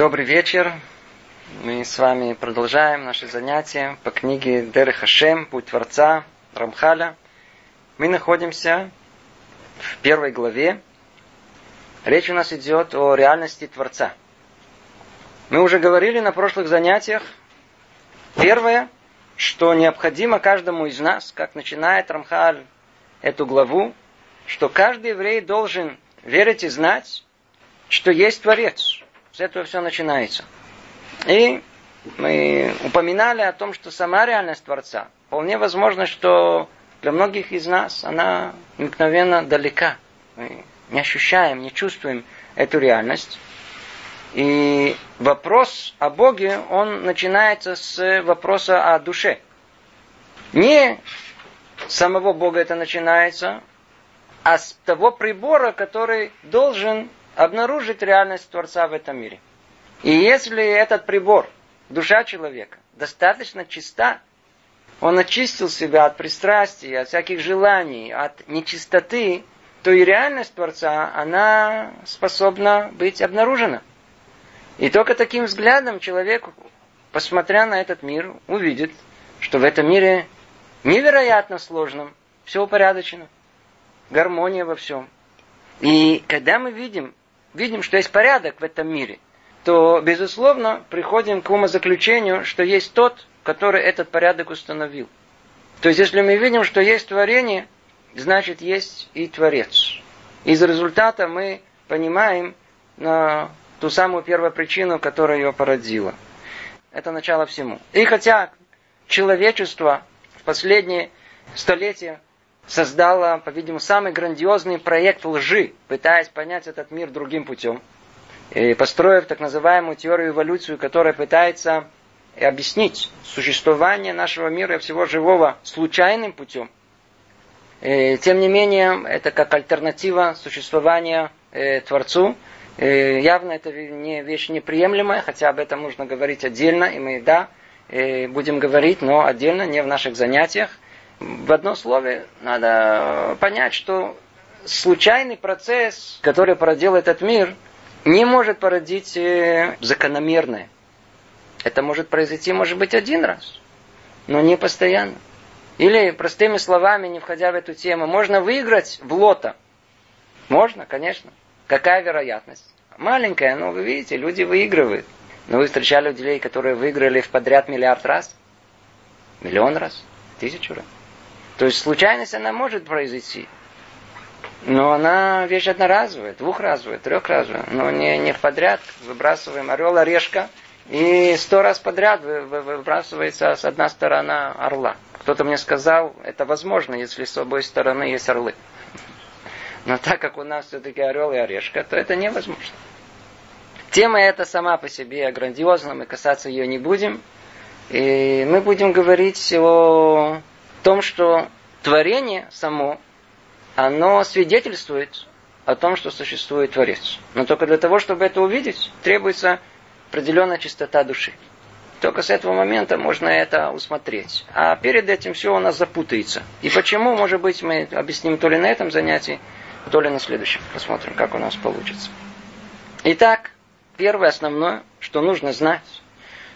Добрый вечер. Мы с вами продолжаем наши занятия по книге Деры Хашем, Путь Творца, Рамхаля. Мы находимся в первой главе. Речь у нас идет о реальности Творца. Мы уже говорили на прошлых занятиях. Первое, что необходимо каждому из нас, как начинает Рамхаль эту главу, что каждый еврей должен верить и знать, что есть Творец. С этого все начинается. И мы упоминали о том, что сама реальность Творца, вполне возможно, что для многих из нас она мгновенно далека. Мы не ощущаем, не чувствуем эту реальность. И вопрос о Боге, он начинается с вопроса о душе. Не самого Бога это начинается, а с того прибора, который должен обнаружить реальность Творца в этом мире. И если этот прибор, душа человека, достаточно чиста, он очистил себя от пристрастий, от всяких желаний, от нечистоты, то и реальность Творца, она способна быть обнаружена. И только таким взглядом человек, посмотря на этот мир, увидит, что в этом мире невероятно сложном, все упорядочено, гармония во всем. И когда мы видим видим, что есть порядок в этом мире, то, безусловно, приходим к умозаключению, что есть тот, который этот порядок установил. То есть, если мы видим, что есть творение, значит, есть и Творец. Из результата мы понимаем на ту самую первую причину, которая ее породила. Это начало всему. И хотя человечество в последние столетия создала, по-видимому, самый грандиозный проект лжи, пытаясь понять этот мир другим путем, и построив так называемую теорию эволюции, которая пытается объяснить существование нашего мира и всего живого случайным путем. И, тем не менее, это как альтернатива существования э, Творцу. И, явно это не вещь неприемлемая, хотя об этом нужно говорить отдельно, и мы, да, и будем говорить, но отдельно, не в наших занятиях – в одном слове надо понять, что случайный процесс, который породил этот мир, не может породить э, закономерное. Это может произойти, может быть, один раз, но не постоянно. Или, простыми словами, не входя в эту тему, можно выиграть в лото. Можно, конечно. Какая вероятность? Маленькая, но вы видите, люди выигрывают. Но вы встречали людей, которые выиграли в подряд миллиард раз? Миллион раз? Тысячу раз? То есть случайность она может произойти. Но она вещь одноразовая, двухразовая, трехразовая. Но не, не подряд выбрасываем орел, орешка. И сто раз подряд выбрасывается с одной стороны орла. Кто-то мне сказал, это возможно, если с обоей стороны есть орлы. Но так как у нас все-таки орел и орешка, то это невозможно. Тема эта сама по себе грандиозна, мы касаться ее не будем. И мы будем говорить о том, что творение само, оно свидетельствует о том, что существует Творец. Но только для того, чтобы это увидеть, требуется определенная чистота души. Только с этого момента можно это усмотреть. А перед этим все у нас запутается. И почему, может быть, мы объясним то ли на этом занятии, то ли на следующем. Посмотрим, как у нас получится. Итак, первое основное, что нужно знать,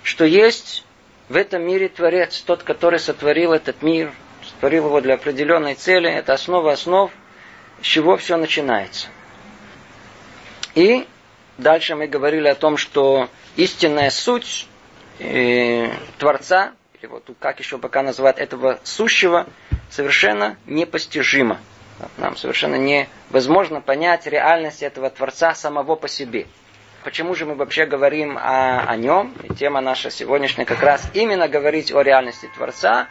что есть в этом мире Творец, тот, который сотворил этот мир, сотворил его для определенной цели, это основа основ, с чего все начинается. И дальше мы говорили о том, что истинная суть э, Творца, или вот как еще пока называют этого сущего, совершенно непостижима. Нам совершенно невозможно понять реальность этого Творца самого по себе. Почему же мы вообще говорим о, о нем? И тема наша сегодняшняя как раз именно говорить о реальности Творца.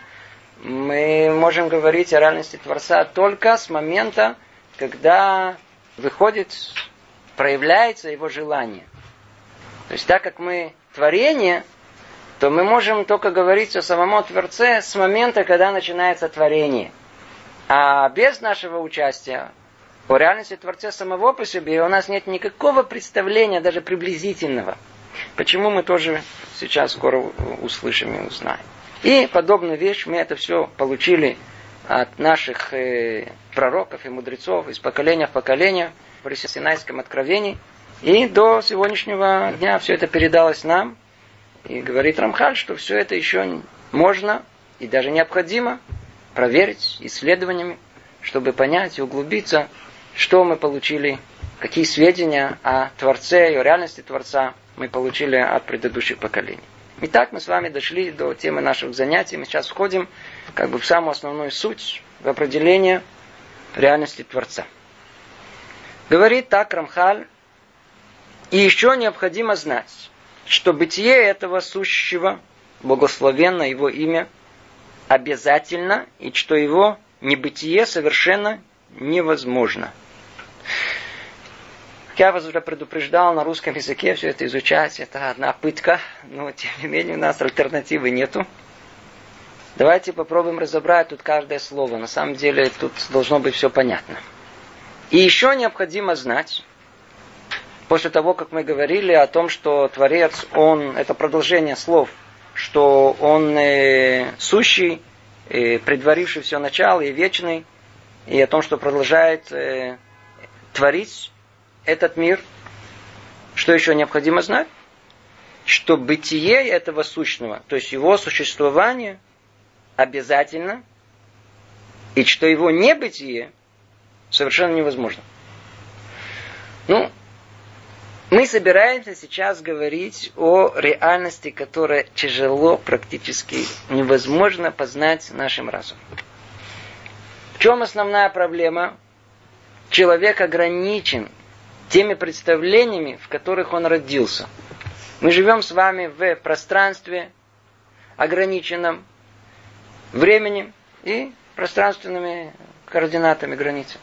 Мы можем говорить о реальности Творца только с момента, когда выходит, проявляется его желание. То есть так как мы творение, то мы можем только говорить о самом Творце с момента, когда начинается творение. А без нашего участия о реальности Творца самого по себе у нас нет никакого представления, даже приблизительного. Почему мы тоже сейчас скоро услышим и узнаем. И подобную вещь мы это все получили от наших э, пророков и мудрецов из поколения в поколение в Синайском откровении. И до сегодняшнего дня все это передалось нам. И говорит Рамхаль, что все это еще можно и даже необходимо проверить исследованиями, чтобы понять и углубиться, что мы получили, какие сведения о Творце и о реальности Творца мы получили от предыдущих поколений. Итак, мы с вами дошли до темы наших занятий. Мы сейчас входим как бы в самую основную суть, в определение реальности Творца. Говорит так Рамхаль, и еще необходимо знать, что бытие этого сущего, благословенно его имя, обязательно, и что его небытие совершенно невозможно. Я вас уже предупреждал, на русском языке все это изучать, это одна пытка, но тем не менее у нас альтернативы нету. Давайте попробуем разобрать тут каждое слово. На самом деле тут должно быть все понятно. И еще необходимо знать, после того, как мы говорили о том, что Творец, он, это продолжение слов, что он э, сущий, э, предваривший все начало и вечный, и о том, что продолжает э, творить этот мир. Что еще необходимо знать? Что бытие этого сущного, то есть его существование, обязательно, и что его небытие совершенно невозможно. Ну, мы собираемся сейчас говорить о реальности, которая тяжело, практически невозможно познать нашим разумом. В чем основная проблема? Человек ограничен теми представлениями, в которых он родился. Мы живем с вами в пространстве ограниченном временем и пространственными координатами границы.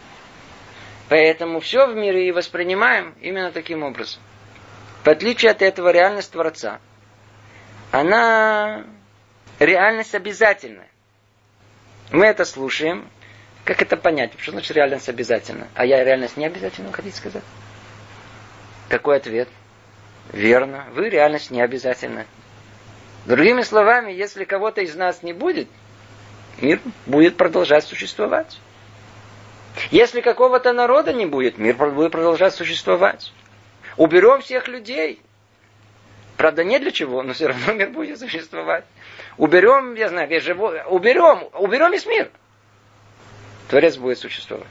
Поэтому все в мире и воспринимаем именно таким образом. В отличие от этого реальность Творца, она реальность обязательная. Мы это слушаем. Как это понять? Что значит реальность обязательна? А я реальность не обязательно, хотите сказать? Какой ответ? Верно. Вы реальность не обязательно. Другими словами, если кого-то из нас не будет, мир будет продолжать существовать. Если какого-то народа не будет, мир будет продолжать существовать. Уберем всех людей. Правда, не для чего, но все равно мир будет существовать. Уберем, я знаю, весь живой, уберем, уберем весь мир. Творец будет существовать.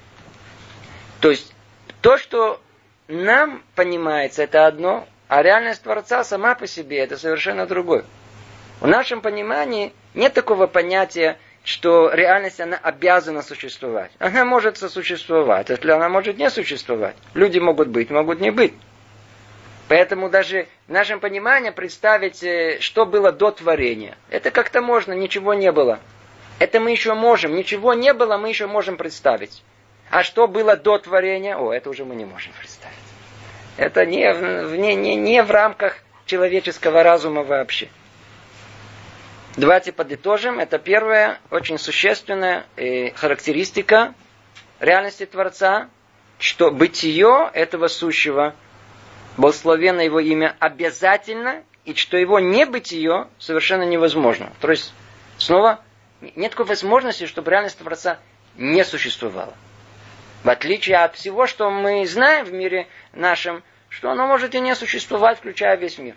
То есть, то, что нам понимается, это одно, а реальность Творца сама по себе это совершенно другое. В нашем понимании нет такого понятия что реальность, она обязана существовать. Она может сосуществовать, если она может не существовать. Люди могут быть, могут не быть. Поэтому даже в нашем понимании представить, э, что было до творения, это как-то можно, ничего не было. Это мы еще можем. Ничего не было, мы еще можем представить. А что было до творения, о, это уже мы не можем представить. Это не, не, не, не в рамках человеческого разума вообще. Давайте подытожим. Это первая, очень существенная э, характеристика реальности Творца, что бытие этого сущего, благословенно его имя, обязательно, и что его небытие совершенно невозможно. То есть, снова, нет такой возможности, чтобы реальность Творца не существовала. В отличие от всего, что мы знаем в мире нашем, что оно может и не существовать, включая весь мир.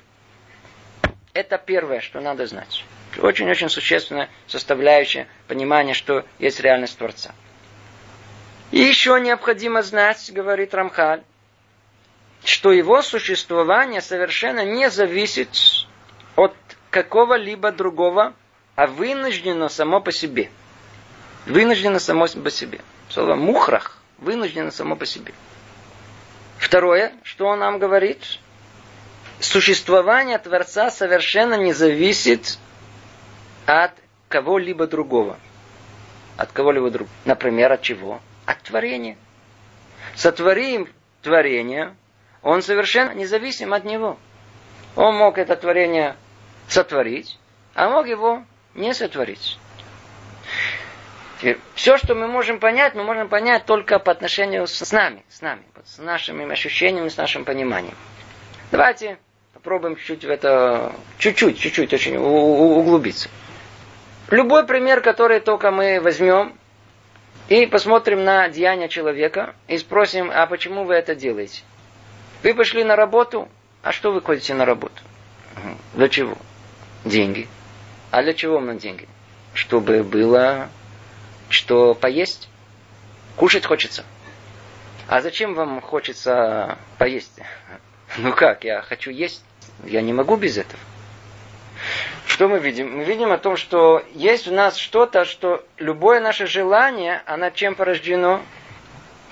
Это первое, что надо знать. Очень-очень существенная составляющая понимания, что есть реальность Творца. И еще необходимо знать, говорит Рамхаль, что его существование совершенно не зависит от какого-либо другого, а вынуждено само по себе. Вынуждено само по себе. Слово мухрах вынуждено само по себе. Второе, что он нам говорит, существование Творца совершенно не зависит от кого-либо другого. От кого-либо другого. Например, от чего? От творения. Сотворим творение, он совершенно независим от него. Он мог это творение сотворить, а мог его не сотворить. Все, что мы можем понять, мы можем понять только по отношению с нами, с нами, с нашими ощущениями, с нашим пониманием. Давайте попробуем чуть-чуть в это, чуть-чуть, чуть-чуть очень углубиться. Любой пример, который только мы возьмем и посмотрим на деяния человека и спросим, а почему вы это делаете? Вы пошли на работу, а что вы ходите на работу? Для чего? Деньги. А для чего нам деньги? Чтобы было что поесть. Кушать хочется. А зачем вам хочется поесть? Ну как, я хочу есть. Я не могу без этого. Что мы видим? Мы видим о том, что есть у нас что-то, что любое наше желание, оно чем порождено?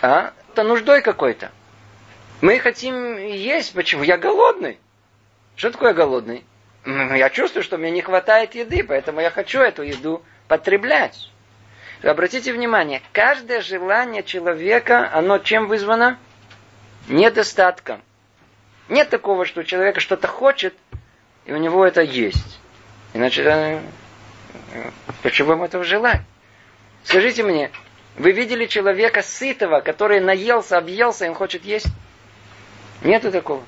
А? Это нуждой какой-то. Мы хотим есть. Почему? Я голодный. Что такое голодный? Я чувствую, что мне не хватает еды, поэтому я хочу эту еду потреблять. Обратите внимание, каждое желание человека, оно чем вызвано? Недостатком. Нет такого, что у человека что-то хочет, и у него это есть. Иначе, э, почему ему этого желать? Скажите мне, вы видели человека сытого, который наелся, объелся, и он хочет есть? Нету такого.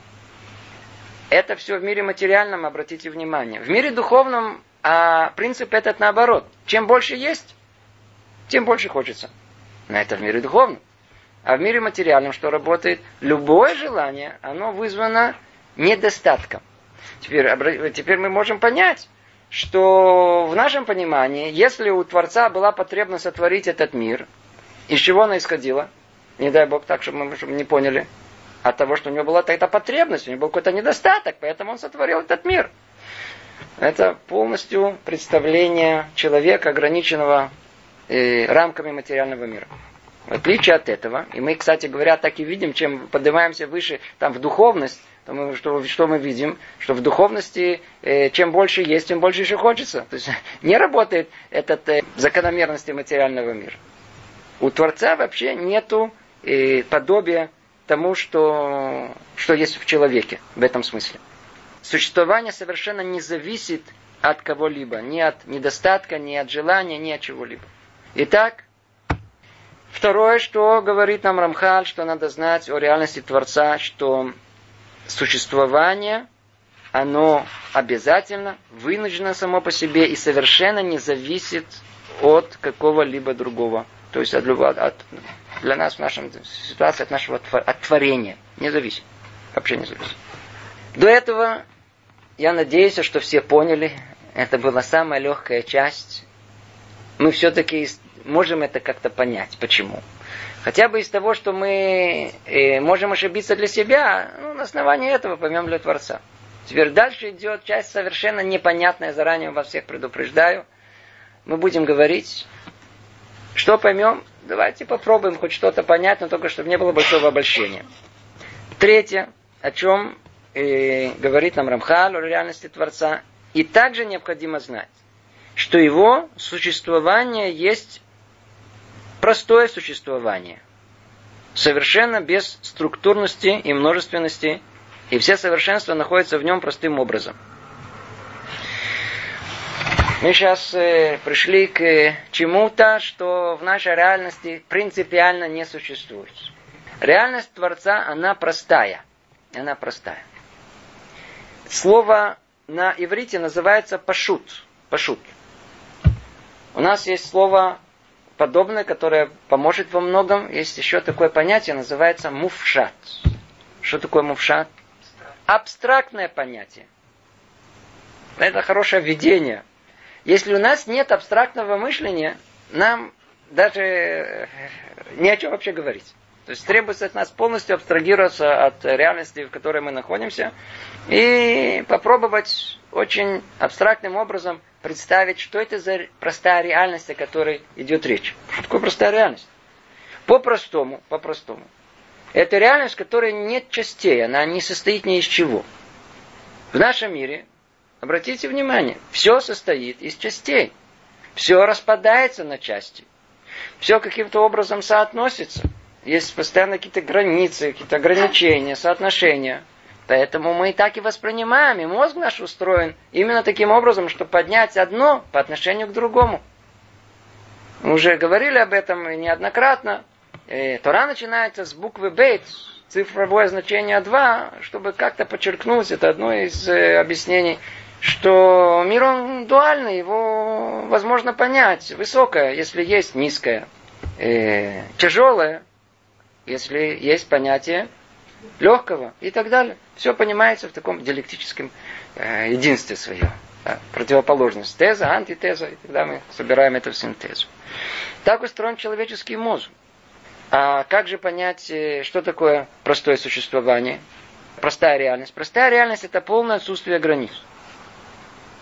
Это все в мире материальном, обратите внимание. В мире духовном а принцип этот наоборот. Чем больше есть, тем больше хочется. Но это в мире духовном. А в мире материальном что работает? Любое желание, оно вызвано недостатком. Теперь, теперь мы можем понять, что в нашем понимании, если у Творца была потребность сотворить этот мир, из чего она исходила? Не дай Бог так, чтобы мы чтобы не поняли. От того, что у него была эта потребность, у него был какой-то недостаток, поэтому он сотворил этот мир. Это полностью представление человека, ограниченного э, рамками материального мира. В отличие от этого, и мы, кстати говоря, так и видим, чем поднимаемся выше там, в духовность, то мы, что, что мы видим? Что в духовности э, чем больше есть, тем больше еще хочется. То есть не работает этот э, закономерности материального мира. У Творца вообще нету э, подобия тому, что, что есть в человеке в этом смысле. Существование совершенно не зависит от кого-либо, ни от недостатка, ни от желания, ни от чего-либо. Итак, второе, что говорит нам Рамхаль, что надо знать о реальности Творца, что существование, оно обязательно, вынуждено само по себе и совершенно не зависит от какого-либо другого. То есть от, от, для нас в нашем ситуации от нашего от творения. Не зависит. Вообще не зависит. До этого я надеюсь, что все поняли. Это была самая легкая часть. Мы все-таки можем это как-то понять. Почему? Хотя бы из того, что мы э, можем ошибиться для себя, ну, на основании этого поймем для Творца. Теперь дальше идет часть совершенно непонятная, заранее вас всех предупреждаю. Мы будем говорить, что поймем, давайте попробуем хоть что-то понять, но только чтобы не было большого обольщения. Третье, о чем э, говорит нам Рамхал о реальности Творца. И также необходимо знать, что его существование есть простое существование, совершенно без структурности и множественности, и все совершенства находятся в нем простым образом. Мы сейчас э, пришли к чему-то, что в нашей реальности принципиально не существует. Реальность Творца, она простая. Она простая. Слово на иврите называется пашут. Пашут. У нас есть слово подобное, которое поможет во многом. Есть еще такое понятие, называется муфшат. Что такое муфшат? Абстрактное понятие. Это хорошее введение. Если у нас нет абстрактного мышления, нам даже не о чем вообще говорить. То есть требуется от нас полностью абстрагироваться от реальности, в которой мы находимся, и попробовать очень абстрактным образом представить, что это за простая реальность, о которой идет речь. Что такое простая реальность? По-простому, по-простому. Это реальность, которой нет частей, она не состоит ни из чего. В нашем мире, обратите внимание, все состоит из частей. Все распадается на части. Все каким-то образом соотносится. Есть постоянно какие-то границы, какие-то ограничения, соотношения. Поэтому мы и так и воспринимаем, и мозг наш устроен именно таким образом, чтобы поднять одно по отношению к другому. Мы уже говорили об этом неоднократно. И Тора начинается с буквы Бейт, цифровое значение 2, чтобы как-то подчеркнуть, это одно из э, объяснений, что мир он дуальный, его возможно понять. Высокое, если есть низкое. Э, тяжелое, если есть понятие легкого и так далее. Все понимается в таком диалектическом э, единстве своем. Да, противоположность. Теза, антитеза, и тогда мы собираем это в синтезу. Так устроен человеческий мозг. А как же понять, э, что такое простое существование? Простая реальность. Простая реальность это полное отсутствие границ.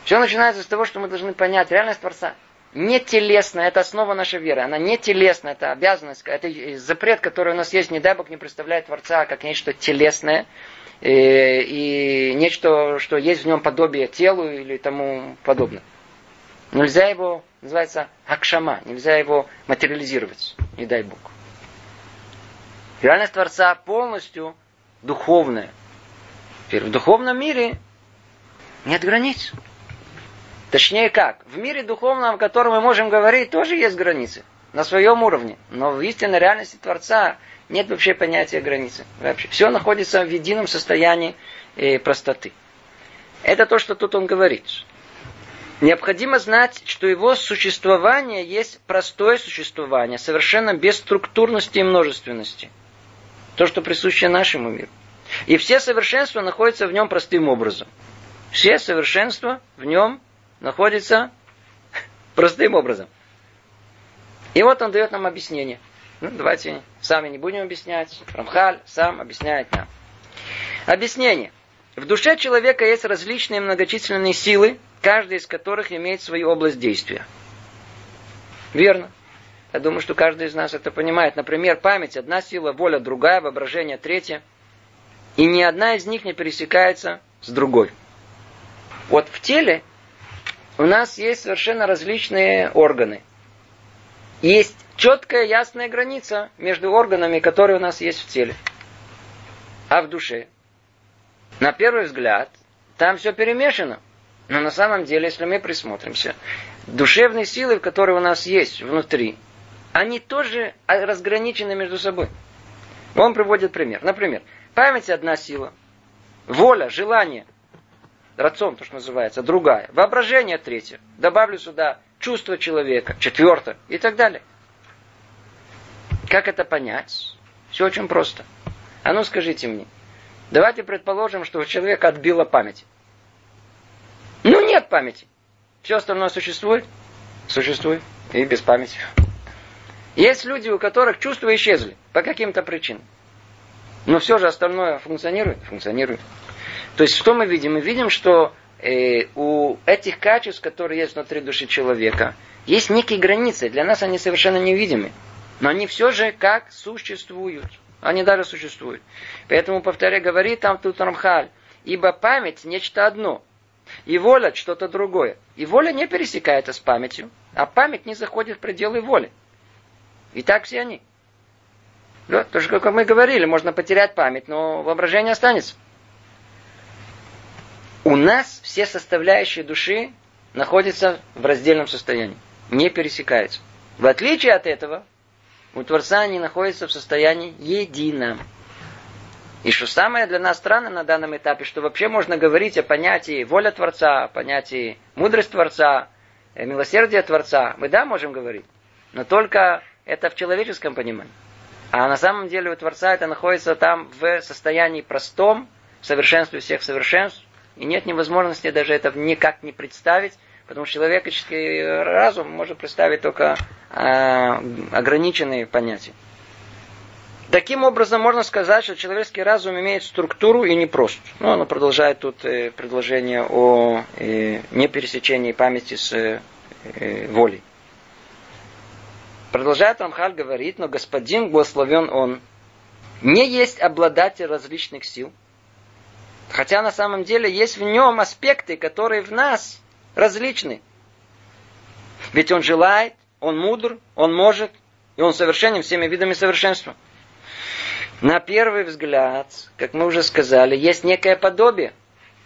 Все начинается с того, что мы должны понять реальность Творца. Не телесная, это основа нашей веры. Она не телесная, это обязанность, это запрет, который у нас есть, не дай Бог не представляет Творца как нечто телесное, и, э, и нечто, что есть в нем подобие телу или тому подобное. Нельзя его, называется, акшама, нельзя его материализировать, не дай Бог. Реальность Творца полностью духовная. Теперь в духовном мире нет границ. Точнее как, в мире духовном, о котором мы можем говорить, тоже есть границы. На своем уровне. Но в истинной реальности Творца нет вообще понятия границы. Вообще. Все находится в едином состоянии э, простоты. Это то, что тут он говорит. Необходимо знать, что его существование есть простое существование, совершенно без структурности и множественности. То, что присуще нашему миру. И все совершенства находятся в нем простым образом. Все совершенства в нем находятся простым образом. И вот он дает нам объяснение – ну, давайте сами не будем объяснять. Рамхаль сам объясняет нам. Объяснение. В душе человека есть различные многочисленные силы, каждая из которых имеет свою область действия. Верно. Я думаю, что каждый из нас это понимает. Например, память одна сила, воля другая, воображение третья. И ни одна из них не пересекается с другой. Вот в теле у нас есть совершенно различные органы. Есть четкая, ясная граница между органами, которые у нас есть в теле. А в душе? На первый взгляд, там все перемешано. Но на самом деле, если мы присмотримся, душевные силы, которые у нас есть внутри, они тоже разграничены между собой. Он приводит пример. Например, память одна сила, воля, желание, рацион, то, что называется, другая, воображение третья. Добавлю сюда чувство человека, четвертое и так далее. Как это понять? Все очень просто. А ну скажите мне. Давайте предположим, что у человека отбила память. Ну нет памяти. Все остальное существует? Существует. И без памяти. Есть люди, у которых чувства исчезли по каким-то причинам. Но все же остальное функционирует? Функционирует. То есть что мы видим? Мы видим, что э, у этих качеств, которые есть внутри души человека, есть некие границы. Для нас они совершенно невидимы. Но они все же как существуют. Они даже существуют. Поэтому, повторяю, говорит там тут Рамхаль, ибо память нечто одно, и воля что-то другое. И воля не пересекается с памятью, а память не заходит в пределы воли. И так все они. Да, то же, как мы говорили, можно потерять память, но воображение останется. У нас все составляющие души находятся в раздельном состоянии, не пересекаются. В отличие от этого, у Творца они находятся в состоянии едином. И что самое для нас странно на данном этапе, что вообще можно говорить о понятии воля Творца, о понятии мудрость Творца, э, милосердие Творца. Мы да, можем говорить, но только это в человеческом понимании. А на самом деле у Творца это находится там в состоянии простом, в совершенстве всех совершенств, и нет невозможности даже это никак не представить, Потому что человеческий разум может представить только э, ограниченные понятия. Таким образом, можно сказать, что человеческий разум имеет структуру и непрост. Ну, оно продолжает тут э, предложение о э, непересечении памяти с э, э, волей. Продолжает Рамхаль говорит, но господин, благословен он, не есть обладатель различных сил, хотя на самом деле есть в нем аспекты, которые в нас различны. Ведь он желает, он мудр, он может, и он совершенен всеми видами совершенства. На первый взгляд, как мы уже сказали, есть некое подобие.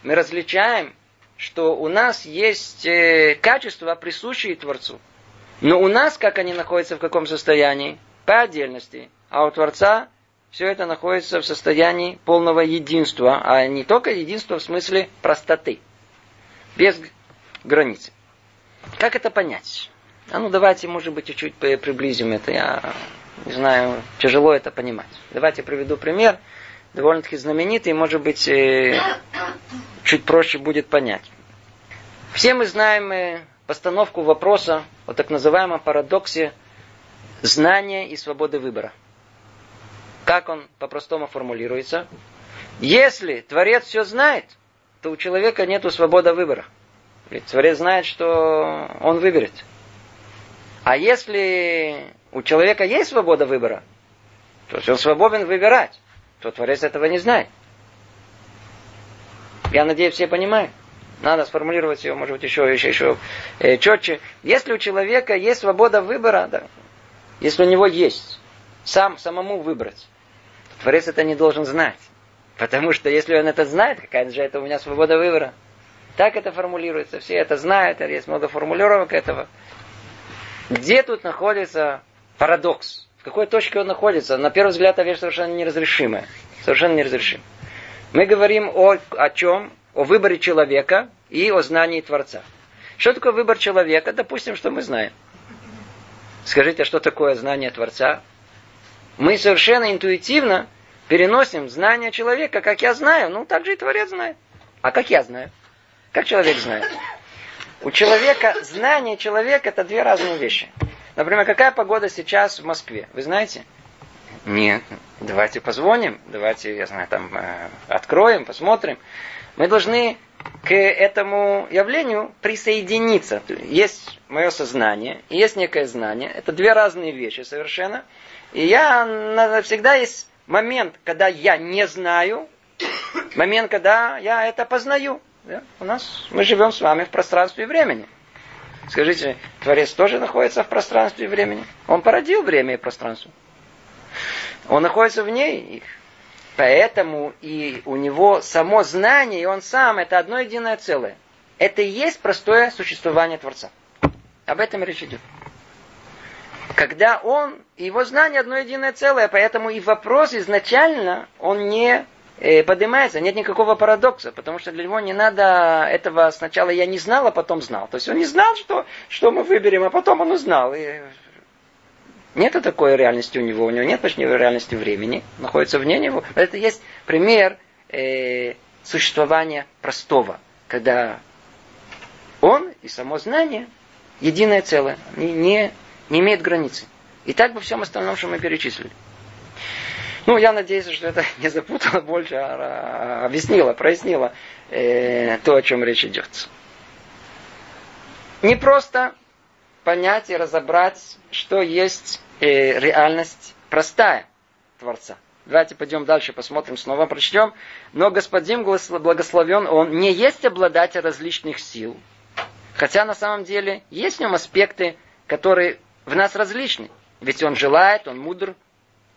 Мы различаем, что у нас есть э, качества, присущие Творцу. Но у нас, как они находятся в каком состоянии? По отдельности. А у Творца все это находится в состоянии полного единства, а не только единства в смысле простоты. Без границы. Как это понять? А ну давайте, может быть, чуть-чуть приблизим это. Я не знаю, тяжело это понимать. Давайте приведу пример. довольно-таки знаменитый, может быть, э, чуть проще будет понять. Все мы знаем э, постановку вопроса о так называемом парадоксе знания и свободы выбора. Как он по-простому формулируется? Если Творец все знает, то у человека нет свободы выбора. Ведь Творец знает, что он выберет. А если у человека есть свобода выбора, то есть он свободен выбирать, то Творец этого не знает. Я надеюсь, все понимают. Надо сформулировать ее, может быть, еще, еще, еще э, четче. Если у человека есть свобода выбора, да, если у него есть, сам самому выбрать, Творец это не должен знать. Потому что если он это знает, какая же это у меня свобода выбора. Так это формулируется, все это знают, есть много формулировок этого. Где тут находится парадокс? В какой точке он находится? На первый взгляд, это вещь совершенно неразрешимая. Совершенно неразрешимая. Мы говорим о, о чем? О выборе человека и о знании Творца. Что такое выбор человека? Допустим, что мы знаем. Скажите, а что такое знание Творца? Мы совершенно интуитивно переносим знание человека, как я знаю, ну так же и Творец знает. А как я знаю? Как человек знает? У человека, знание человека это две разные вещи. Например, какая погода сейчас в Москве? Вы знаете? Нет. Давайте позвоним, давайте, я знаю, там э, откроем, посмотрим. Мы должны к этому явлению присоединиться. Есть мое сознание, есть некое знание. Это две разные вещи совершенно. И я всегда есть момент, когда я не знаю, момент, когда я это познаю. Да? У нас мы живем с вами в пространстве и времени. Скажите, Творец тоже находится в пространстве и времени? Он породил время и пространство. Он находится в ней. Поэтому и у него само знание, и он сам, это одно единое целое. Это и есть простое существование Творца. Об этом речь идет. Когда он, его знание одно единое целое, поэтому и вопрос изначально, он не э, поднимается, нет никакого парадокса, потому что для него не надо этого сначала я не знал, а потом знал. То есть он не знал, что, что мы выберем, а потом он узнал. И нет такой реальности у него, у него нет почти реальности времени, находится вне него. Это есть пример э, существования простого, когда он и само знание единое целое, не, не, не имеет границы. И так во всем остальном, что мы перечислили. Ну, я надеюсь, что это не запутало больше, а объяснило, прояснило э, то, о чем речь идет. Не просто понять и разобрать, что есть э, реальность простая Творца. Давайте пойдем дальше, посмотрим, снова прочтем. Но Господин благословен, Он не есть обладатель различных сил. Хотя на самом деле есть в нем аспекты, которые в нас различны. Ведь Он желает, Он мудр,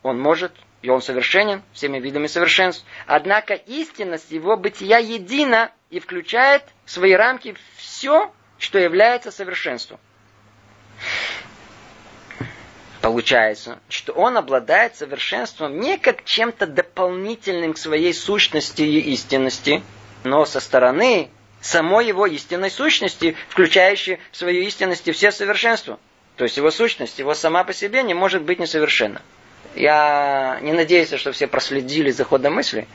Он может, и Он совершенен всеми видами совершенств. Однако истинность Его бытия едина и включает в свои рамки все, что является совершенством. Получается, что он обладает совершенством не как чем-то дополнительным к своей сущности и истинности, но со стороны самой его истинной сущности, включающей в свою истинность все совершенства. То есть его сущность, его сама по себе не может быть несовершенна. Я не надеюсь, что все проследили за ходом мысли,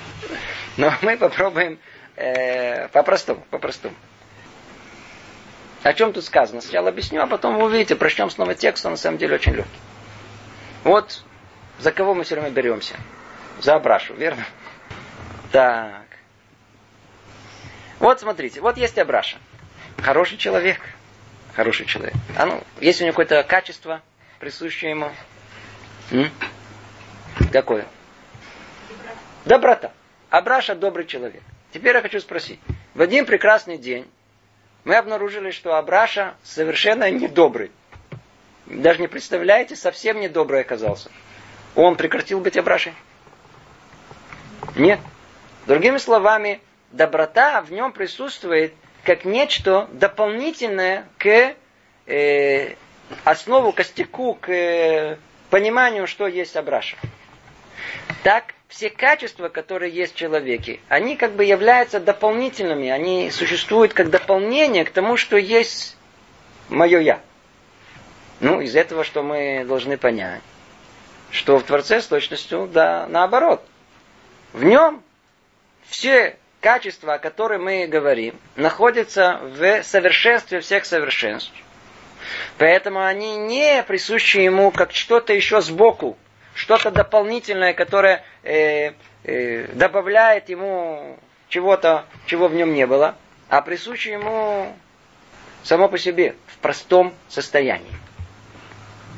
но мы попробуем э, по-простому, по-простому. О чем тут сказано? Сначала объясню, а потом вы увидите, прочтем снова текст, он на самом деле очень легкий. Вот за кого мы все время беремся? За Абрашу, верно? Так. Вот смотрите, вот есть Абраша. Хороший человек. Хороший человек. А ну, есть у него какое-то качество, присущее ему? М? Какое? Доброта. Абраша добрый человек. Теперь я хочу спросить. В один прекрасный день мы обнаружили, что Абраша совершенно недобрый. Даже не представляете, совсем недобрый оказался. Он прекратил быть Абрашей? Нет. Другими словами, доброта в нем присутствует как нечто дополнительное к э, основу, костяку, к э, пониманию, что есть Абраша. Так все качества, которые есть в человеке, они как бы являются дополнительными, они существуют как дополнение к тому, что есть мое я. Ну, из этого, что мы должны понять, что в Творце с точностью, да, наоборот. В нем все качества, о которых мы говорим, находятся в совершенстве всех совершенств. Поэтому они не присущи ему как что-то еще сбоку, что-то дополнительное, которое э, э, добавляет ему чего-то, чего в нем не было, а присуще ему само по себе в простом состоянии.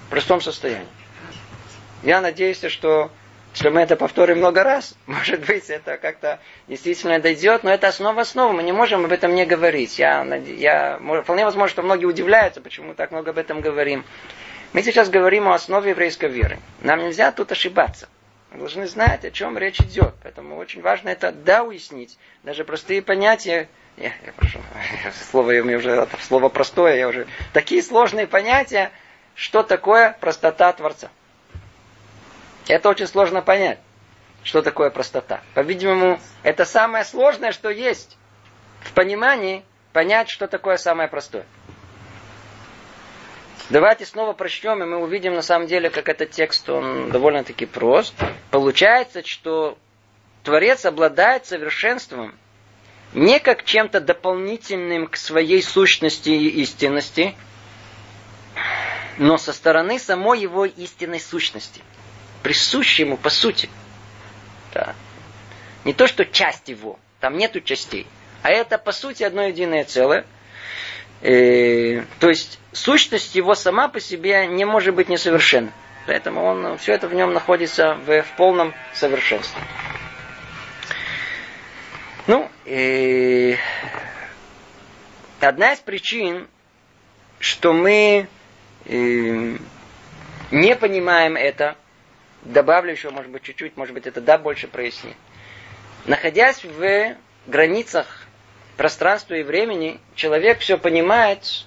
В простом состоянии. Я надеюсь, что если мы это повторим много раз, может быть, это как-то действительно дойдет, но это основа основы, мы не можем об этом не говорить. Я, я, вполне возможно, что многие удивляются, почему мы так много об этом говорим. Мы сейчас говорим о основе еврейской веры. Нам нельзя тут ошибаться. Мы должны знать, о чем речь идет. Поэтому очень важно это да уяснить. Даже простые понятия, я, я прошу, слово меня уже слово простое, я уже такие сложные понятия, что такое простота Творца. Это очень сложно понять, что такое простота. По-видимому, это самое сложное, что есть в понимании понять, что такое самое простое. Давайте снова прочтем, и мы увидим на самом деле, как этот текст, он довольно-таки прост. Получается, что Творец обладает совершенством не как чем-то дополнительным к своей сущности и истинности, но со стороны самой его истинной сущности – присущ ему по сути. Да. Не то, что часть его, там нету частей, а это по сути одно единое целое. Э, то есть сущность его сама по себе не может быть несовершенна. Поэтому он, все это в нем находится в, в полном совершенстве. Ну, и одна из причин, что мы э, не понимаем это, добавлю еще, может быть, чуть-чуть, может быть, это да больше прояснит. Находясь в границах пространства и времени, человек все понимает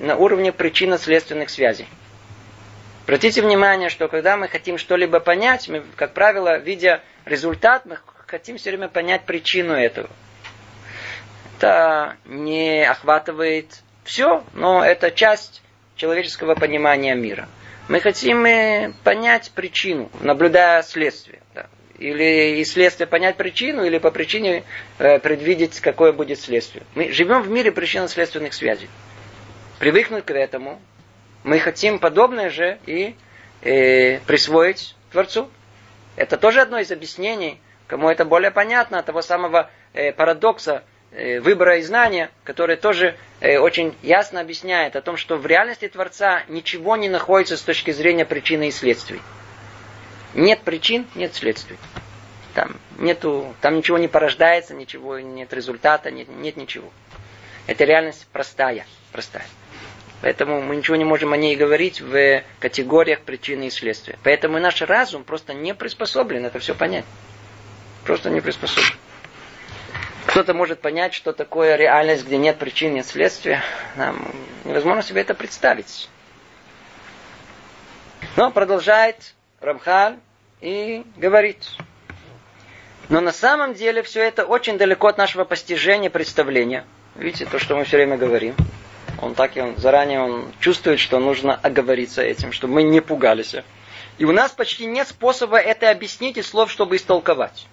на уровне причинно-следственных связей. Обратите внимание, что когда мы хотим что-либо понять, мы, как правило, видя результат, мы хотим все время понять причину этого. Это не охватывает все, но это часть человеческого понимания мира. Мы хотим э, понять причину, наблюдая следствие. Или из следствия понять причину, или по причине э, предвидеть, какое будет следствие. Мы живем в мире причинно-следственных связей. Привыкнуть к этому. Мы хотим подобное же и э, присвоить Творцу. Это тоже одно из объяснений, кому это более понятно, того самого э, парадокса Э, выбора и знания, который тоже э, очень ясно объясняет о том, что в реальности Творца ничего не находится с точки зрения причины и следствий. Нет причин, нет следствий. Там, нету, там ничего не порождается, ничего, нет результата, нет, нет ничего. Это реальность простая, простая. Поэтому мы ничего не можем о ней говорить в категориях причины и следствия. Поэтому наш разум просто не приспособлен это все понять. Просто не приспособлен. Кто-то может понять, что такое реальность, где нет причин, нет следствия. Нам невозможно себе это представить. Но продолжает Рамхаль и говорит. Но на самом деле все это очень далеко от нашего постижения, представления. Видите, то, что мы все время говорим. Он так и он заранее он чувствует, что нужно оговориться этим, чтобы мы не пугались. И у нас почти нет способа это объяснить и слов, чтобы истолковать.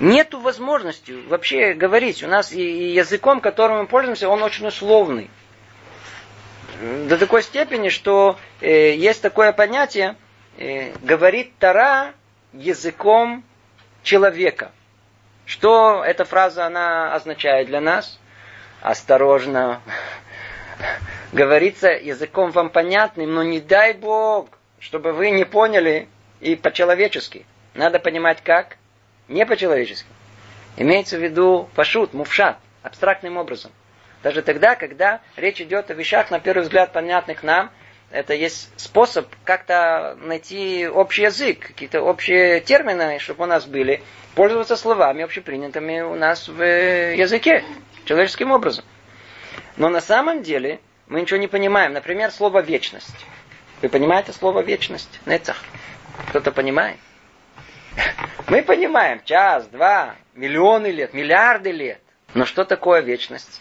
Нету возможности вообще говорить. У нас и языком, которым мы пользуемся, он очень условный. До такой степени, что э, есть такое понятие, э, говорит Тара языком человека. Что эта фраза она означает для нас? Осторожно. Говорится языком вам понятным, но не дай Бог, чтобы вы не поняли и по-человечески. Надо понимать как? Не по-человечески. Имеется в виду пашут, мувшат, абстрактным образом. Даже тогда, когда речь идет о вещах, на первый взгляд, понятных нам, это есть способ как-то найти общий язык, какие-то общие термины, чтобы у нас были, пользоваться словами общепринятыми у нас в языке, человеческим образом. Но на самом деле мы ничего не понимаем. Например, слово вечность. Вы понимаете слово вечность? Нецах. Кто-то понимает? Мы понимаем, час, два, миллионы лет, миллиарды лет. Но что такое вечность?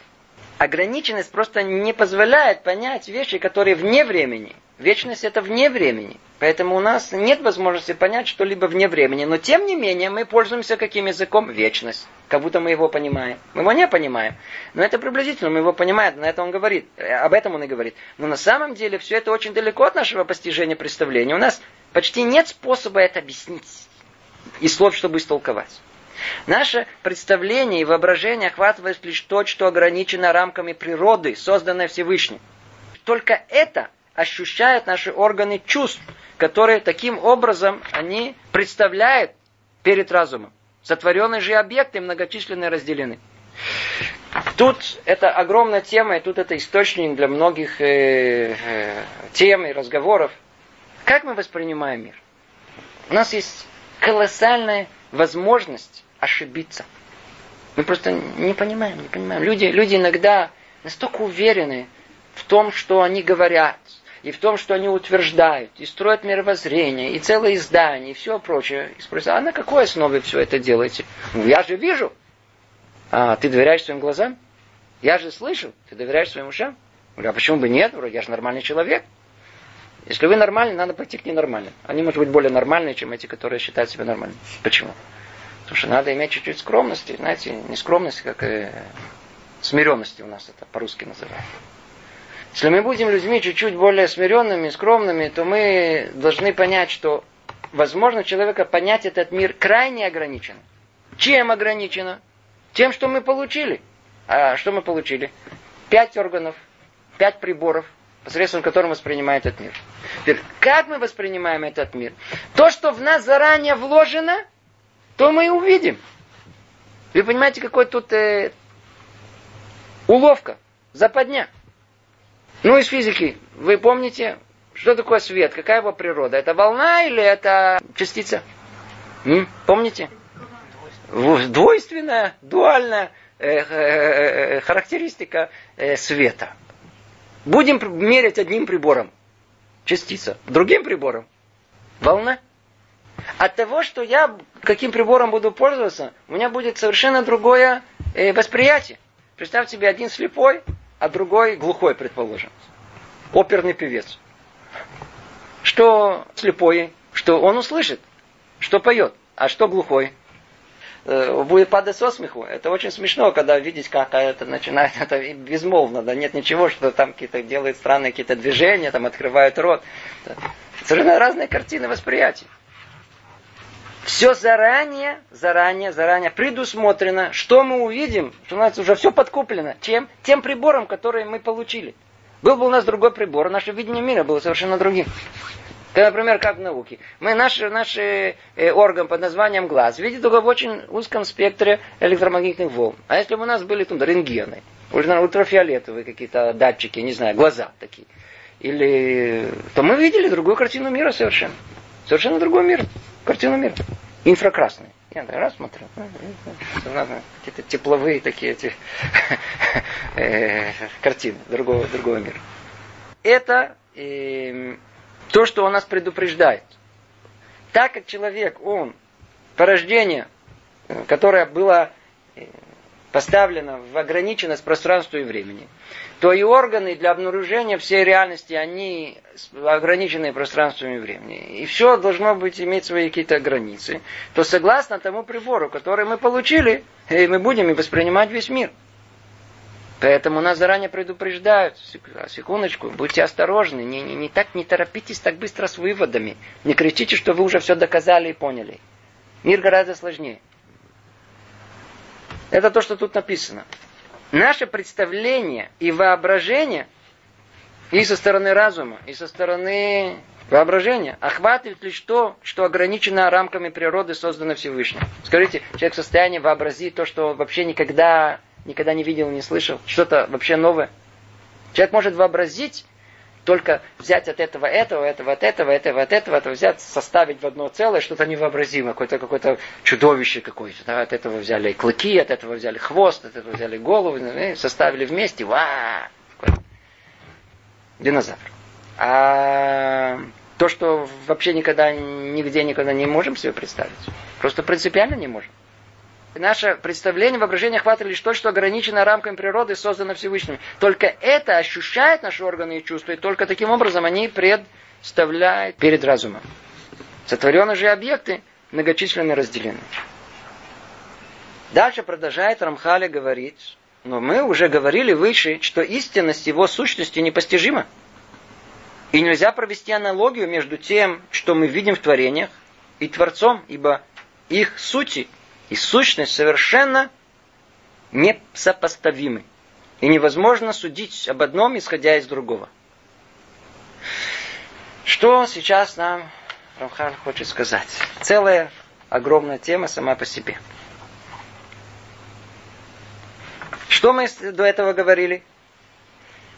Ограниченность просто не позволяет понять вещи, которые вне времени. Вечность это вне времени. Поэтому у нас нет возможности понять что-либо вне времени. Но тем не менее мы пользуемся каким языком? Вечность. Как будто мы его понимаем. Мы его не понимаем. Но это приблизительно, мы его понимаем. На это он говорит. Об этом он и говорит. Но на самом деле все это очень далеко от нашего постижения представления. У нас почти нет способа это объяснить. И слов, чтобы истолковать. Наше представление и воображение охватывает лишь то, что ограничено рамками природы, созданной Всевышним. Только это ощущают наши органы чувств, которые таким образом они представляют перед разумом. Сотворенные же объекты многочисленные разделены. Тут это огромная тема, и тут это источник для многих э, э, тем и разговоров. Как мы воспринимаем мир? У нас есть колоссальная возможность ошибиться. Мы просто не понимаем, не понимаем. Люди, люди иногда настолько уверены в том, что они говорят, и в том, что они утверждают, и строят мировоззрение, и целые издания, и все прочее. И спросят, а на какой основе все это делаете? Ну, я же вижу. А ты доверяешь своим глазам? Я же слышу. Ты доверяешь своим ушам? Говорю, а почему бы нет? Вроде я же нормальный человек. Если вы нормальный, надо пойти к ненормальным. Они, может быть, более нормальные, чем эти, которые считают себя нормальными. Почему? Потому что надо иметь чуть-чуть скромности. Знаете, не скромности, как и смиренности у нас это по-русски называют. Если мы будем людьми чуть-чуть более смиренными, скромными, то мы должны понять, что возможно человека понять этот мир крайне ограничено. Чем ограничено? Тем, что мы получили. А что мы получили? Пять органов, пять приборов, посредством которых воспринимает этот мир. Теперь, как мы воспринимаем этот мир? То, что в нас заранее вложено, то мы и увидим. Вы понимаете, какой тут э, уловка, западня. Ну, из физики, вы помните, что такое свет? Какая его природа? Это волна или это частица? М? Помните? Двойственная, дуальная э, э, э, характеристика э, света. Будем мерять одним прибором. Частица. Другим прибором. Волна. От того, что я каким прибором буду пользоваться, у меня будет совершенно другое э, восприятие. Представь себе один слепой, а другой глухой, предположим. Оперный певец. Что слепой, что он услышит, что поет, а что глухой. Э, будет падать со смеху. Это очень смешно, когда видеть, как это начинает, это безмолвно, да нет ничего, что там какие-то делает странные какие-то движения, там открывают рот. Совершенно разные картины восприятия. Все заранее, заранее, заранее предусмотрено, что мы увидим, что у нас уже все подкуплено. Чем? Тем прибором, который мы получили. Был бы у нас другой прибор, наше видение мира было совершенно другим. Например, как в науке. Мы, наш, наш э, орган под названием глаз видит только в очень узком спектре электромагнитных волн. А если бы у нас были там рентгены, ультрафиолетовые какие-то датчики, не знаю, глаза такие, или, то мы видели другую картину мира совершенно. Совершенно другой мир картину мира. Инфракрасный. Я раз смотрю. Какие-то тепловые такие эти э, картины другого, другого мира. Это э, то, что он нас предупреждает. Так как человек, он порождение, э, которое было поставлено в ограниченность пространства и времени, то и органы для обнаружения всей реальности, они ограничены пространством и временем. И все должно быть иметь свои какие-то границы. То согласно тому прибору, который мы получили, э, мы будем и воспринимать весь мир. Поэтому нас заранее предупреждают, секундочку, будьте осторожны, не, не, не так не торопитесь так быстро с выводами. Не кричите, что вы уже все доказали и поняли. Мир гораздо сложнее. Это то, что тут написано. Наше представление и воображение и со стороны разума, и со стороны воображения охватывает лишь то, что ограничено рамками природы, созданной Всевышним. Скажите, человек в состоянии вообразить то, что вообще никогда, никогда не видел, не слышал, что-то вообще новое. Человек может вообразить только взять от этого, этого, этого, от этого, этого, от этого, этого взять, составить в одно целое что-то невообразимое, какое-то какое чудовище какое-то. Да, от этого взяли клыки, от этого взяли хвост, от этого взяли голову, составили вместе. Ва! Динозавр. А то, что вообще никогда, нигде никогда не можем себе представить. Просто принципиально не можем. Наше представление, воображение хватает лишь то, что ограничено рамками природы, создано Всевышним. Только это ощущает наши органы и чувства, и только таким образом они пред вставляет перед разумом. Сотворенные же объекты многочисленно разделены. Дальше продолжает Рамхаля говорить, но мы уже говорили выше, что истинность его сущности непостижима. И нельзя провести аналогию между тем, что мы видим в творениях, и Творцом, ибо их сути и сущность совершенно несопоставимы. И невозможно судить об одном, исходя из другого. Что сейчас нам Рамхан хочет сказать? Целая огромная тема сама по себе. Что мы до этого говорили?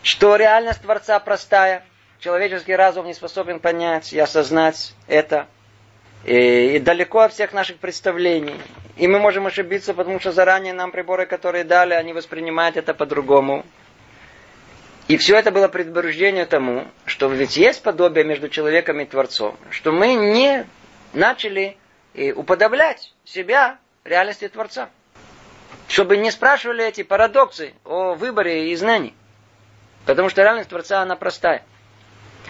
Что реальность Творца простая. Человеческий разум не способен понять и осознать это. И далеко от всех наших представлений. И мы можем ошибиться, потому что заранее нам приборы, которые дали, они воспринимают это по-другому. И все это было предупреждение тому, что ведь есть подобие между человеком и Творцом, что мы не начали э, уподоблять себя реальности Творца. Чтобы не спрашивали эти парадоксы о выборе и знании. Потому что реальность Творца, она простая.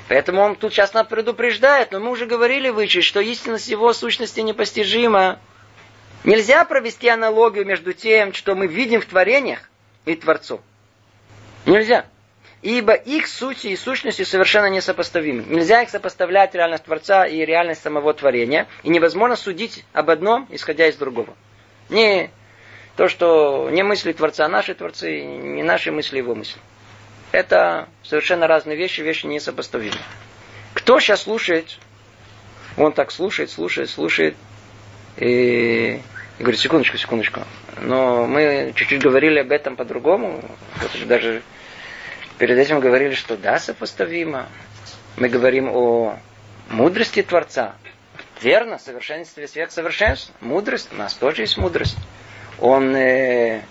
Поэтому он тут сейчас нас предупреждает, но мы уже говорили выше, что истинность его сущности непостижима. Нельзя провести аналогию между тем, что мы видим в творениях, и Творцом. Нельзя. Ибо их сути и сущности совершенно несопоставимы. Нельзя их сопоставлять реальность Творца и реальность самого творения. И невозможно судить об одном, исходя из другого. Не то, что не мысли Творца, а наши Творцы, не наши мысли, его мысли. Это совершенно разные вещи, вещи несопоставимые. Кто сейчас слушает, он так слушает, слушает, слушает, и, и говорит, секундочку, секундочку. Но мы чуть-чуть говорили об этом по-другому. Даже перед этим говорили, что да, сопоставимо. Мы говорим о мудрости Творца. Верно, совершенстве свет совершенств. Мудрость, у нас тоже есть мудрость он э,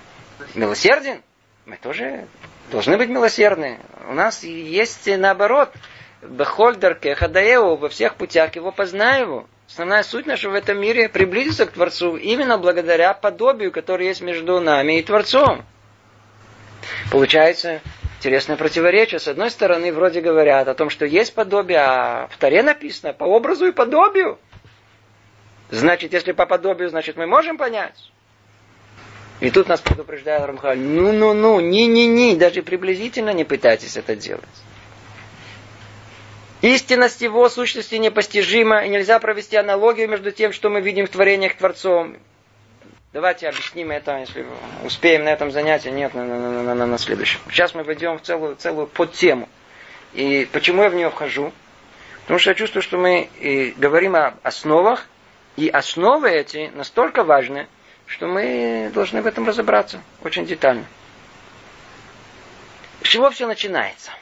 милосерден, мы тоже должны быть милосердны. У нас есть наоборот. Бехольдерке, Хадаеву, во всех путях его познаю его. Основная суть наша в этом мире приблизиться к Творцу именно благодаря подобию, которое есть между нами и Творцом. Получается интересное противоречие. С одной стороны, вроде говорят о том, что есть подобие, а в Таре написано по образу и подобию. Значит, если по подобию, значит мы можем понять. И тут нас предупреждает Рамхаль, ну-ну-ну, не-не-не, даже приблизительно не пытайтесь это делать. Истинность его сущности непостижима, и нельзя провести аналогию между тем, что мы видим в творениях Творцом. Давайте объясним это, если успеем на этом занятии. Нет, на, на, на, на, на следующем. Сейчас мы войдем в целую, целую подтему. И почему я в нее вхожу? Потому что я чувствую, что мы говорим о основах, и основы эти настолько важны, что мы должны в этом разобраться очень детально. С чего все начинается?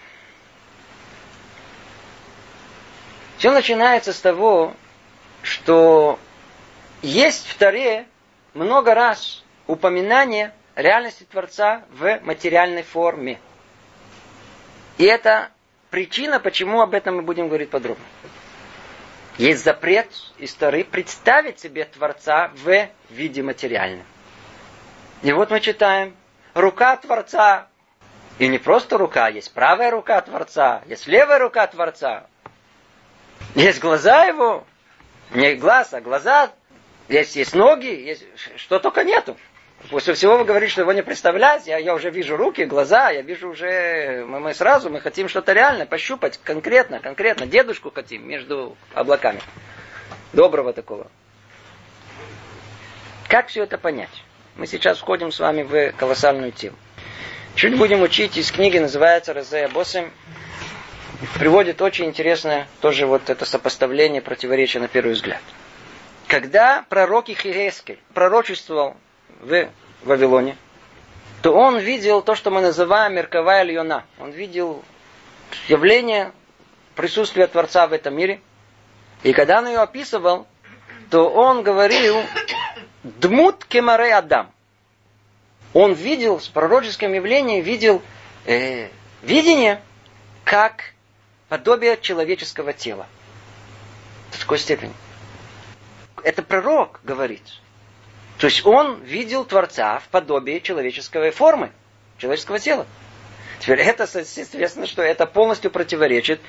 Все начинается с того, что есть в Таре много раз упоминание реальности Творца в материальной форме. И это причина, почему об этом мы будем говорить подробно. Есть запрет из Торы представить себе Творца в виде материальном. И вот мы читаем, рука Творца, и не просто рука, есть правая рука Творца, есть левая рука Творца, есть глаза его, не глаз, а глаза, есть, есть ноги, есть, что только нету. После всего вы говорите, что его не представлять, я, я уже вижу руки, глаза, я вижу уже, мы, мы сразу, мы хотим что-то реально пощупать, конкретно, конкретно, дедушку хотим между облаками. Доброго такого. Как все это понять? Мы сейчас входим с вами в колоссальную тему. Чуть будем учить из книги, называется Розея Босем. Приводит очень интересное тоже вот это сопоставление, противоречия на первый взгляд. Когда пророк Ихиескель пророчествовал в Вавилоне, то он видел то, что мы называем Мерковая Льона. Он видел явление присутствия Творца в этом мире. И когда он ее описывал, то он говорил «Дмут кемаре Адам». Он видел, с пророческим явлением видел э, видение, как подобие человеческого тела. В такой степени. Это пророк говорит. То есть он видел Творца в подобии человеческой формы, человеческого тела. Теперь это, естественно, что это полностью противоречит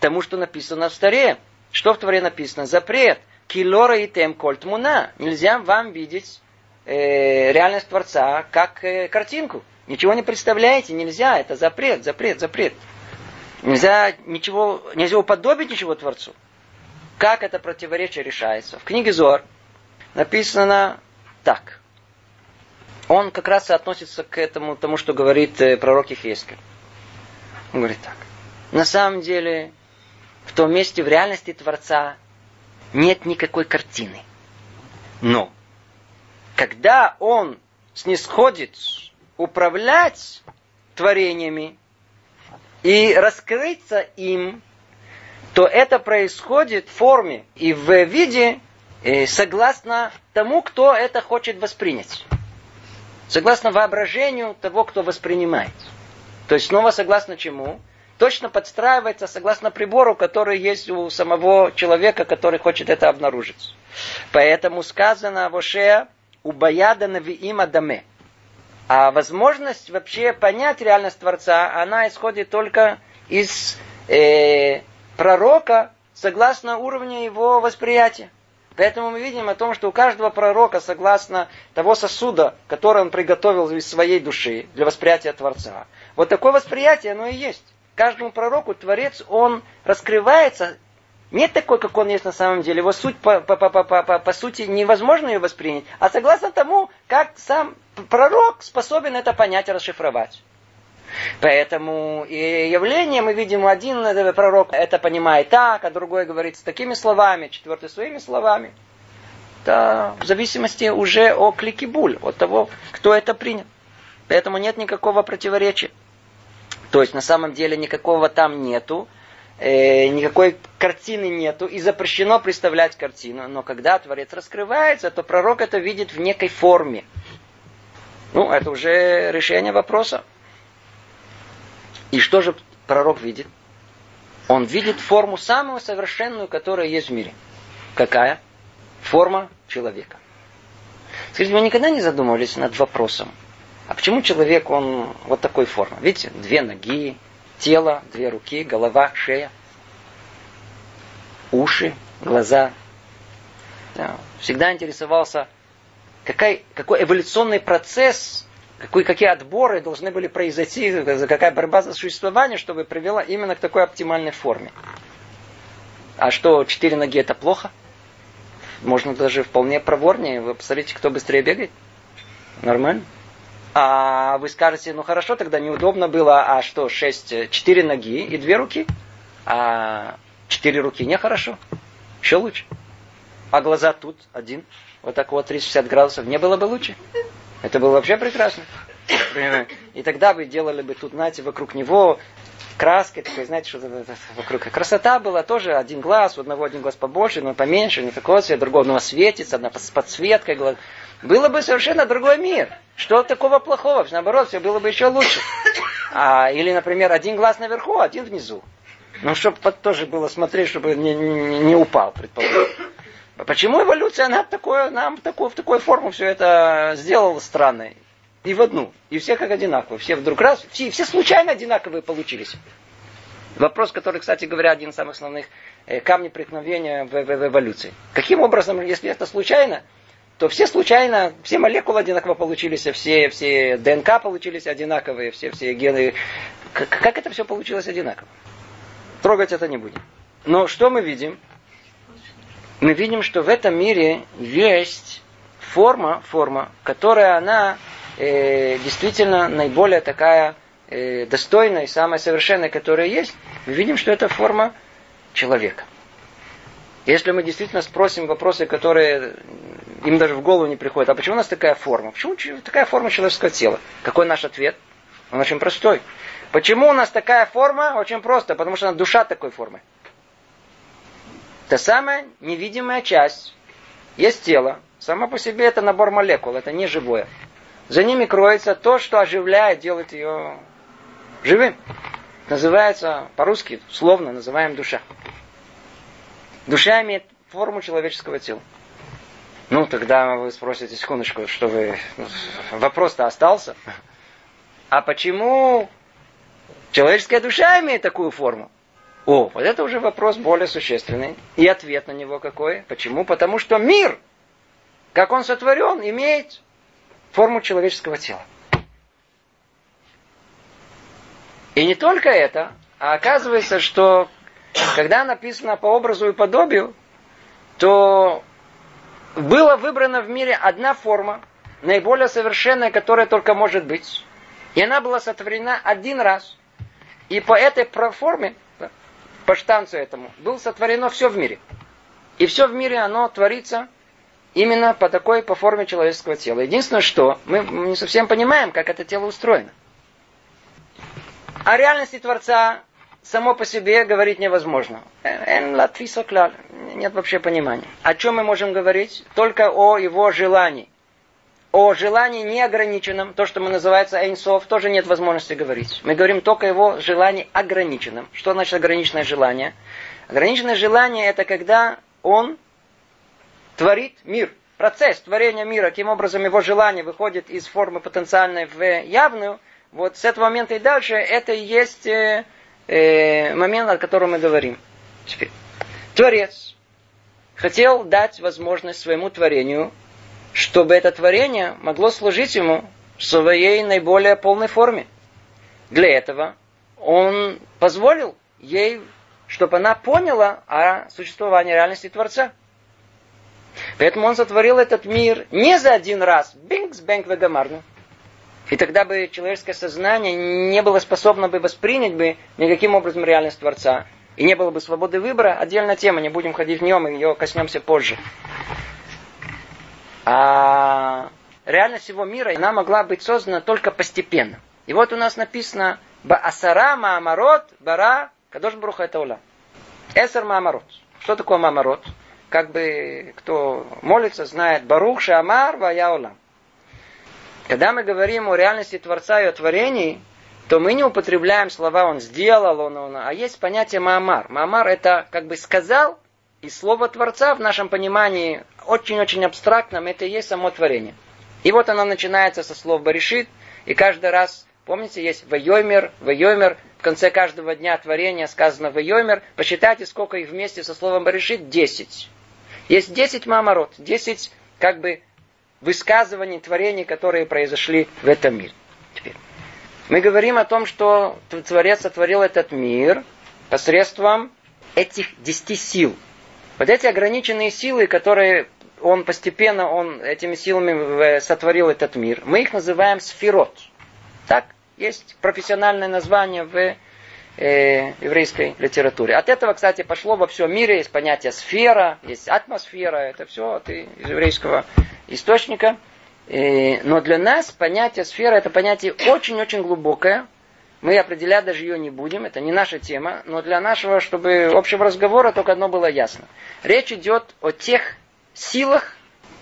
тому, что написано в Старе. Что в Творе написано? Запрет. Килора и тем кольт муна. Нельзя вам видеть э, реальность Творца как э, картинку. Ничего не представляете, нельзя. Это запрет, запрет, запрет. Нельзя ничего, нельзя уподобить ничего Творцу. Как это противоречие решается? В книге Зор написано так. Он как раз относится к этому, тому, что говорит э, пророк Ехескель. Он говорит так. На самом деле, в том месте, в реальности Творца нет никакой картины. Но, когда он снисходит управлять творениями и раскрыться им, то это происходит в форме и в виде э, согласно тому, кто это хочет воспринять. Согласно воображению того, кто воспринимает. То есть снова согласно чему? Точно подстраивается согласно прибору, который есть у самого человека, который хочет это обнаружить. Поэтому сказано Вошея «Убаяда навиим адаме». А возможность вообще понять реальность Творца, она исходит только из э, пророка, согласно уровню его восприятия. Поэтому мы видим о том, что у каждого пророка, согласно того сосуда, который он приготовил из своей души для восприятия Творца, вот такое восприятие оно и есть. Каждому пророку Творец, он раскрывается не такой, как он есть на самом деле. Его суть по, по, по, по, по, по сути невозможно ее воспринять, а согласно тому, как сам пророк способен это понять и расшифровать. Поэтому и явление мы видим, один пророк это понимает так, а другой говорит с такими словами, четвертый своими словами. Это в зависимости уже о кликибуль, от того, кто это принял. Поэтому нет никакого противоречия. То есть на самом деле никакого там нету, э, никакой картины нету, и запрещено представлять картину. Но когда Творец раскрывается, то пророк это видит в некой форме. Ну, это уже решение вопроса. И что же пророк видит? Он видит форму самую совершенную, которая есть в мире. Какая? Форма человека. Скажите, вы никогда не задумывались над вопросом, а почему человек, он вот такой формы? Видите, две ноги, тело, две руки, голова, шея, уши, глаза. Да. Всегда интересовался, какой, какой эволюционный процесс какой, какие отборы должны были произойти, какая борьба за существование, чтобы привела именно к такой оптимальной форме. А что, четыре ноги это плохо? Можно даже вполне проворнее. Вы посмотрите, кто быстрее бегает. Нормально. А вы скажете, ну хорошо, тогда неудобно было, а что, шесть, четыре ноги и две руки? А четыре руки нехорошо. Еще лучше. А глаза тут один. Вот так вот 360 градусов. Не было бы лучше? Это было вообще прекрасно. И тогда вы делали бы тут, знаете, вокруг него краской такой, знаете, что вокруг. Красота была тоже один глаз, у одного один глаз побольше, но поменьше, не такой цвет, другого но светится, одна с подсветкой глаз. Было бы совершенно другой мир. Что такого плохого? Наоборот, все было бы еще лучше. А, или, например, один глаз наверху, один внизу. Ну, чтобы тоже было смотреть, чтобы не, не, не упал, предположим. Почему эволюция нам, такое, нам такую, в такую форму все это сделала странной? И в одну. И все как одинаковые. Все вдруг раз, все, все случайно одинаковые получились. Вопрос, который, кстати говоря, один из самых основных э, камней преткновения в, в, в эволюции. Каким образом, если это случайно, то все случайно, все молекулы одинаково получились, все, все ДНК получились одинаковые, все, все гены. Как, как это все получилось одинаково? Трогать это не будем. Но что мы видим? Мы видим, что в этом мире есть форма, форма, которая она э, действительно наиболее такая э, достойная и самая совершенная, которая есть. Мы видим, что это форма человека. Если мы действительно спросим вопросы, которые им даже в голову не приходят, а почему у нас такая форма? Почему такая форма человеческого тела? Какой наш ответ? Он очень простой. Почему у нас такая форма? Очень просто, потому что душа такой формы. Та самая невидимая часть. Есть тело. Само по себе это набор молекул, это не живое. За ними кроется то, что оживляет, делает ее живым. Называется по-русски, словно называем душа. Душа имеет форму человеческого тела. Ну, тогда вы спросите, секундочку, что вы... Вопрос-то остался. А почему Человеческая душа имеет такую форму. О, вот это уже вопрос более существенный. И ответ на него какой? Почему? Потому что мир, как он сотворен, имеет форму человеческого тела. И не только это, а оказывается, что когда написано по образу и подобию, то была выбрана в мире одна форма, наиболее совершенная, которая только может быть. И она была сотворена один раз. И по этой форме, по штанцу этому, было сотворено все в мире. И все в мире, оно творится именно по такой, по форме человеческого тела. Единственное, что мы не совсем понимаем, как это тело устроено. О реальности Творца само по себе говорить невозможно. Нет вообще понимания. О чем мы можем говорить? Только о его желании. О желании неограниченном, то, что мы называется эйнсов, тоже нет возможности говорить. Мы говорим только о его желании ограниченном. Что значит ограниченное желание? Ограниченное желание это когда он творит мир. Процесс творения мира, каким образом его желание выходит из формы потенциальной в явную, вот с этого момента и дальше это и есть э, э, момент, о котором мы говорим. Теперь. Творец хотел дать возможность своему творению, чтобы это творение могло служить ему в своей наиболее полной форме. Для этого он позволил ей, чтобы она поняла о существовании реальности Творца. Поэтому он сотворил этот мир не за один раз. Бинкс, бэнк, вегамарну. И тогда бы человеческое сознание не было способно бы воспринять бы никаким образом реальность Творца. И не было бы свободы выбора. Отдельная тема, не будем ходить в нем, и ее коснемся позже. А реальность всего мира, она могла быть создана только постепенно. И вот у нас написано Баасара Маамарот Бара Кадош Бруха это Ула. Эсер Маамарот. Что такое Маамарот? Как бы кто молится, знает Барух Шамар Вая Улам. Когда мы говорим о реальности Творца и о творении, то мы не употребляем слова «он сделал», он, он, а есть понятие «маамар». «Маамар» это как бы сказал, и слово Творца в нашем понимании очень-очень абстрактном, это и есть само творение. И вот оно начинается со слов «баришит», и каждый раз, помните, есть «вайомер», «вайомер», в конце каждого дня творения сказано «вайомер», посчитайте, сколько их вместе со словом «баришит» – десять. Есть десять мамород, десять как бы высказываний, творений, которые произошли в этом мире. Теперь. Мы говорим о том, что Творец сотворил этот мир посредством этих десяти сил. Вот эти ограниченные силы, которые он постепенно, он этими силами сотворил этот мир, мы их называем сферот. Так, есть профессиональное название в э, еврейской литературе. От этого, кстати, пошло во всем мире, есть понятие сфера, есть атмосфера, это все от еврейского источника. И, но для нас понятие сфера это понятие очень-очень глубокое. Мы определять даже ее не будем, это не наша тема, но для нашего, чтобы общего разговора только одно было ясно. Речь идет о тех силах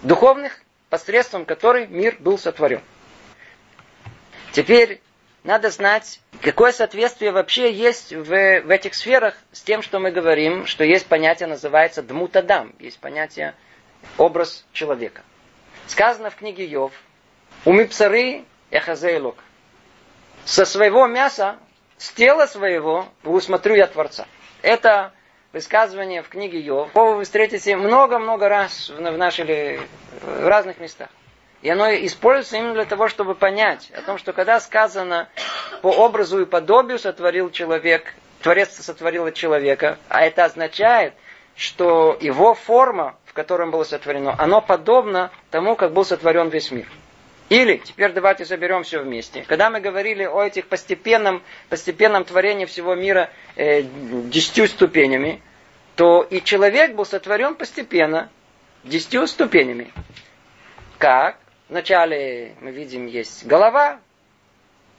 духовных, посредством которых мир был сотворен. Теперь надо знать, какое соответствие вообще есть в, в этих сферах с тем, что мы говорим, что есть понятие, называется дмутадам, есть понятие образ человека. Сказано в книге Йов, умипсары яхазейлок. Со своего мяса, с тела своего, усмотрю я Творца. Это высказывание в книге Йов. Вы встретите много-много раз в наших в разных местах. И оно используется именно для того, чтобы понять о том, что когда сказано по образу и подобию сотворил человек, Творец сотворил человека, а это означает, что его форма котором было сотворено, оно подобно тому, как был сотворен весь мир. Или, теперь давайте соберем все вместе. Когда мы говорили о этих постепенном, постепенном творении всего мира э, десятью ступенями, то и человек был сотворен постепенно, десятью ступенями. Как? Вначале мы видим, есть голова,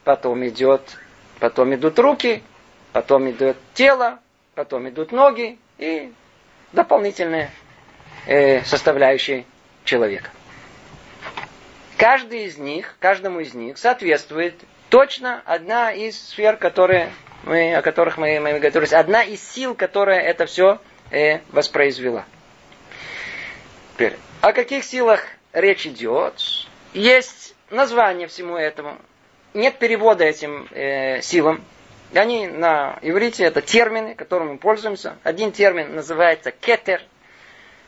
потом идет, потом идут руки, потом идет тело, потом идут ноги и дополнительные э, составляющей человека. Каждый из них, каждому из них соответствует точно одна из сфер, которые мы, о которых мы, мы говорили, одна из сил, которая это все э, воспроизвела. Теперь, о каких силах речь идет? Есть название всему этому. Нет перевода этим э, силам. Они на иврите это термины, которыми мы пользуемся. Один термин называется кетер.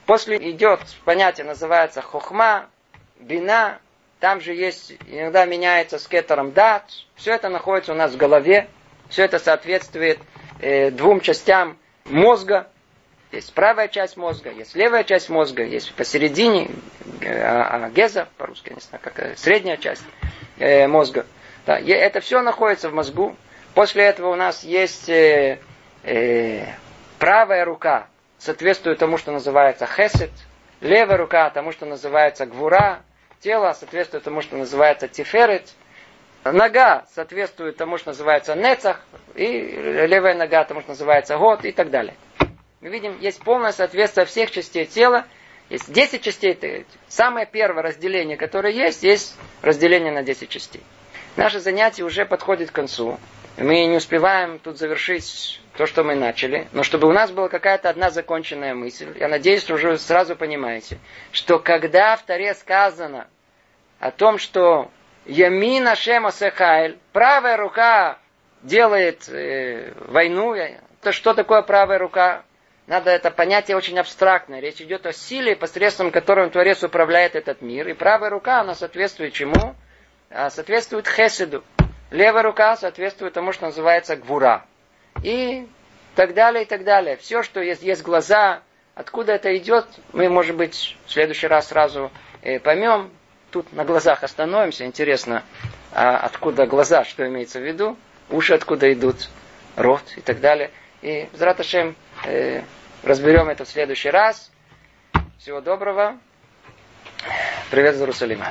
После идет понятие, называется хохма, бина. Там же есть, иногда меняется с кетером дат. Все это находится у нас в голове. Все это соответствует э, двум частям мозга. Есть правая часть мозга, есть левая часть мозга, есть посередине э, а, а, геза, по-русски, не знаю, как средняя часть э, мозга. Да, это все находится в мозгу. После этого у нас есть э, э, правая рука, соответствует тому, что называется хесед, левая рука тому, что называется гвура, тело соответствует тому, что называется тиферет, нога соответствует тому, что называется нецах, и левая нога тому, что называется год и так далее. Мы видим, есть полное соответствие всех частей тела, есть 10 частей. Самое первое разделение, которое есть, есть разделение на 10 частей. Наше занятие уже подходит к концу. Мы не успеваем тут завершить то, что мы начали. Но чтобы у нас была какая-то одна законченная мысль, я надеюсь, уже сразу понимаете, что когда в Таре сказано о том, что Ямина Шема Сехайль, правая рука делает э, войну, то что такое правая рука? Надо это понятие очень абстрактное. Речь идет о силе, посредством которой Творец управляет этот мир. И правая рука, она соответствует чему? А соответствует хеседу. Левая рука соответствует тому, что называется гвура. И так далее, и так далее. Все, что есть, есть глаза, откуда это идет, мы, может быть, в следующий раз сразу э, поймем. Тут на глазах остановимся. Интересно, а откуда глаза, что имеется в виду? Уши откуда идут, рот и так далее. И, Зраташем, э, Разберем это в следующий раз. Всего доброго. Привет из Иерусалима.